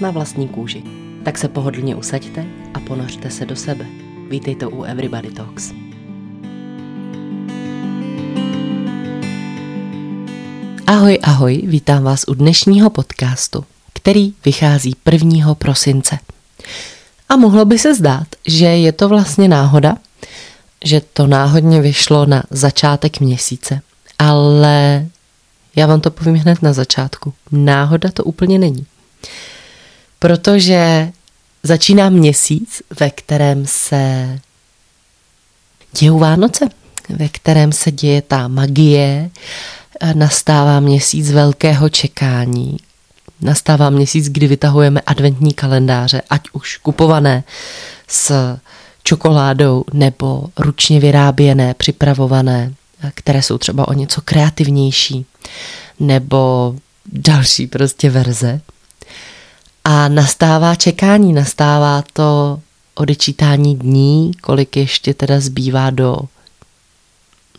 Na vlastní kůži. Tak se pohodlně usaďte a ponořte se do sebe. Vítejte u Everybody Talks. Ahoj, ahoj, vítám vás u dnešního podcastu, který vychází 1. prosince. A mohlo by se zdát, že je to vlastně náhoda, že to náhodně vyšlo na začátek měsíce. Ale já vám to povím hned na začátku. Náhoda to úplně není. Protože začíná měsíc, ve kterém se dějou Vánoce, ve kterém se děje ta magie, nastává měsíc velkého čekání, nastává měsíc, kdy vytahujeme adventní kalendáře, ať už kupované s čokoládou nebo ručně vyráběné, připravované, které jsou třeba o něco kreativnější, nebo další prostě verze. A nastává čekání, nastává to odečítání dní, kolik ještě teda zbývá do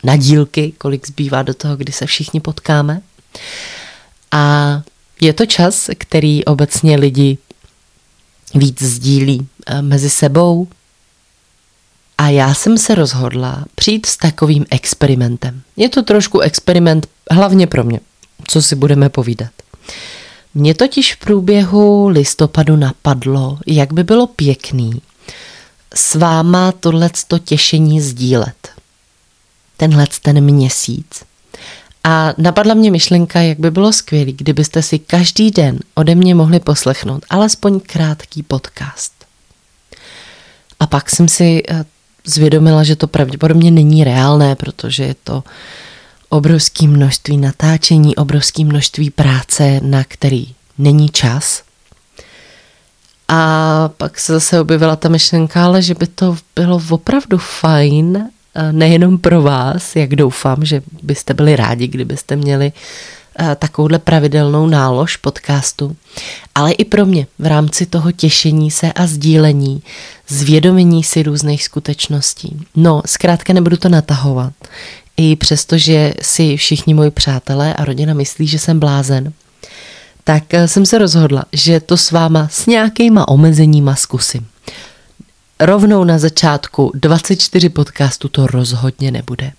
nadílky, kolik zbývá do toho, kdy se všichni potkáme. A je to čas, který obecně lidi víc sdílí eh, mezi sebou. A já jsem se rozhodla přijít s takovým experimentem. Je to trošku experiment hlavně pro mě, co si budeme povídat. Mě totiž v průběhu listopadu napadlo, jak by bylo pěkný s váma tohleto těšení sdílet. Tenhle ten měsíc. A napadla mě myšlenka, jak by bylo skvělé, kdybyste si každý den ode mě mohli poslechnout alespoň krátký podcast. A pak jsem si eh, zvědomila, že to pravděpodobně není reálné, protože je to obrovské množství natáčení, obrovské množství práce, na který není čas. A pak se zase objevila ta myšlenka, ale že by to bylo opravdu fajn nejenom pro vás, jak doufám, že byste byli rádi, kdybyste měli takovouhle pravidelnou nálož podcastu, ale i pro mě v rámci toho těšení se a sdílení, zvědomení si různých skutečností. No, zkrátka nebudu to natahovat. I přesto, že si všichni moji přátelé a rodina myslí, že jsem blázen, tak e, jsem se rozhodla, že to s váma s nějakýma omezeníma zkusím rovnou na začátku 24 podcastů to rozhodně nebude.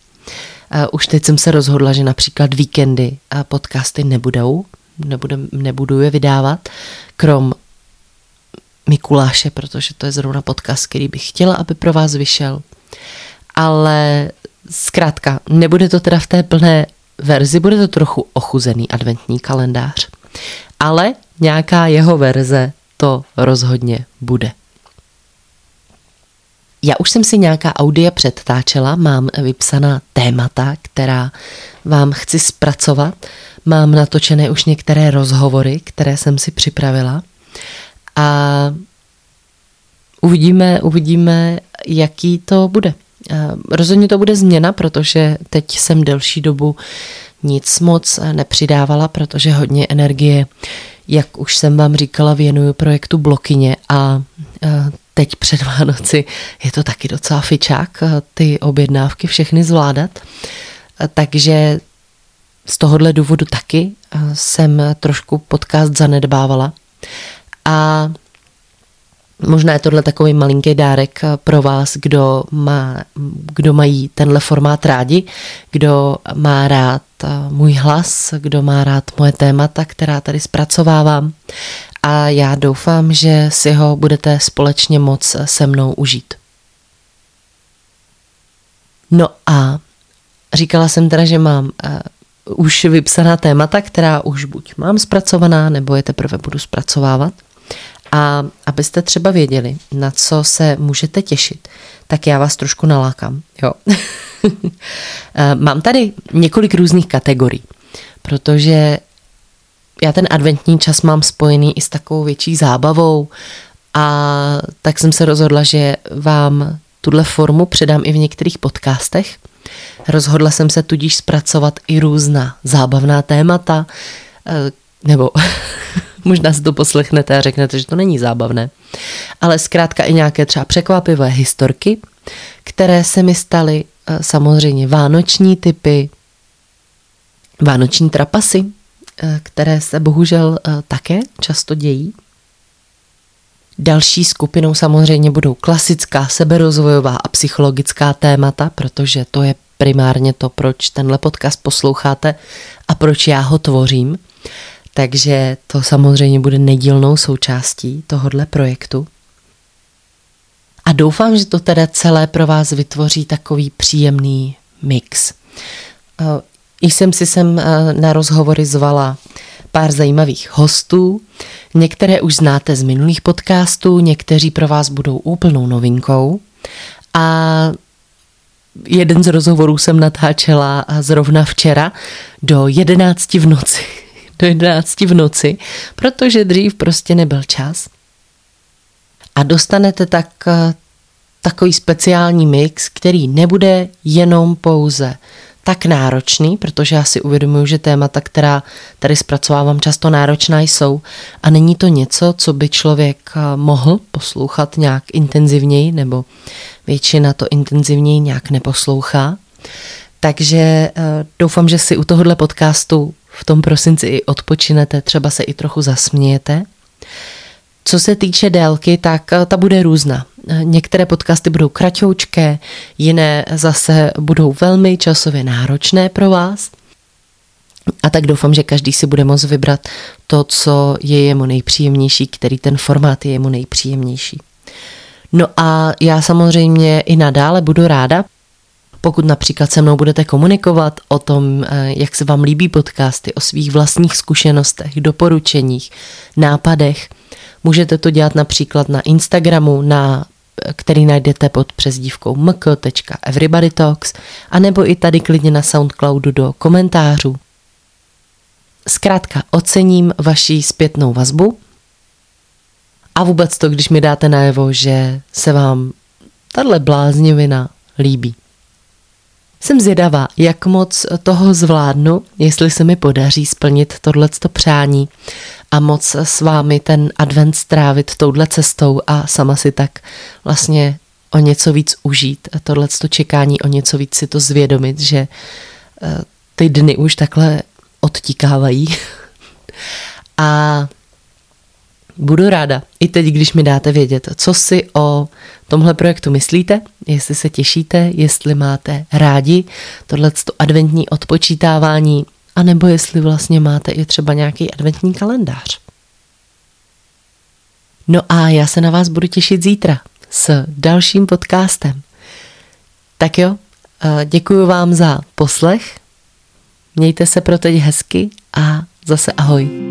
Už teď jsem se rozhodla, že například víkendy podcasty nebudou, nebudu, nebudu je vydávat, krom Mikuláše, protože to je zrovna podcast, který bych chtěla, aby pro vás vyšel. Ale zkrátka, nebude to teda v té plné verzi, bude to trochu ochuzený adventní kalendář. Ale nějaká jeho verze to rozhodně bude. Já už jsem si nějaká audia předtáčela, mám vypsaná témata, která vám chci zpracovat. Mám natočené už některé rozhovory, které jsem si připravila. A uvidíme, uvidíme, jaký to bude. Rozhodně to bude změna, protože teď jsem delší dobu nic moc nepřidávala, protože hodně energie, jak už jsem vám říkala, věnuju projektu Blokyně a teď před Vánoci je to taky docela fičák, eh, ty objednávky všechny zvládat. Eh, takže z tohohle důvodu taky eh, jsem trošku podcast zanedbávala. A možná je tohle takový malinký dárek pro vás, kdo, má, kdo mají tenhle formát rádi, kdo má rád můj hlas, kdo má rád moje témata, která tady zpracovávám a já doufám, že si ho budete společně moc se mnou užít. No a říkala jsem teda, že mám uh, už vypsaná témata, která už buď mám zpracovaná, nebo je teprve budu zpracovávat. A abyste třeba věděli, na co se můžete těšit, tak já vás trošku nalákám. Jo. Eh, mám tady několik různých kategorií, protože já ten adventní čas mám spojený i s takovou větší zábavou a tak jsem se rozhodla, že vám tuhle formu předám i v některých podcastech. Rozhodla jsem se tudíž zpracovat i různá zábavná témata, eh, nebo možná si to poslechnete a řeknete, že to není zábavné, ale zkrátka i nějaké třeba překvapivé historky, které se mi staly eh, samozřejmě vánoční typy, vánoční trapasy, eh, které se bohužel také často dějí. Další skupinou samozřejmě budou klasická seberozvojová a psychologická témata, protože to je primárně to, proč tenhle podcast posloucháte a proč já ho tvořím. Takže to samozřejmě bude nedílnou součástí tohohle projektu. A doufám, že to teda celé pro vás vytvoří takový příjemný mix. Eh, jsem si sem eh, na rozhovory zvala pár zajímavých hostů. Některé už znáte z minulých podcastů, někteří pro vás budou úplnou novinkou. A jeden z rozhovorů jsem natáčela zrovna včera do 11 v noci. Do 11 v noci, protože dřív prostě nebyl čas. A dostanete tak takový speciální mix, který nebude jenom pouze tak náročný, protože já si uvědomuji, že témata, která tady zpracovávám, často náročná jsou a není to něco, co by člověk eh, mohl poslouchat nějak intenzivněji, nebo většina to intenzivněji nějak neposlouchá. Takže eh, doufám, že si u tohohle podcastu v tom prosinci i odpočinete, třeba se i trochu zasmějete. Co se týče délky, tak eh, ta bude různá. Některé podcasty budou kratoučké, jiné zase budou velmi časově náročné pro vás. A tak doufám, že každý si bude moct vybrat to, co je jemu nejpříjemnější, který ten formát je jemu nejpříjemnější. No a já samozřejmě i nadále budu ráda, pokud například se mnou budete komunikovat o tom, eh, jak se vám líbí podcasty, o svých vlastních zkušenostech, doporučeních, nápadech, můžete to dělat například na Instagramu, na který najdete pod přezdívkou mk.everybodytalks, anebo i tady klidně na Soundcloudu do komentářů. Zkrátka ocením vaši zpětnou vazbu a vůbec to, když mi dáte najevo, že se vám tahle bláznivina líbí. Jsem zvědavá, jak moc toho zvládnu, jestli se mi podaří splnit tohleto přání a moc s vámi ten advent strávit touhle cestou a sama si tak vlastně o něco víc užít a tohleto čekání o něco víc si to zvědomit, že eh, ty dny už takhle odtíkávají. a budu ráda i teď, když mi dáte vědět, co si o tomhle projektu myslíte, jestli se těšíte, jestli máte rádi tohleto adventní odpočítávání a nebo jestli vlastně máte i třeba nějaký adventní kalendář. No a já se na vás budu těšit zítra s dalším podcastem. Tak jo, děkuji vám za poslech, mějte se pro teď hezky a zase ahoj.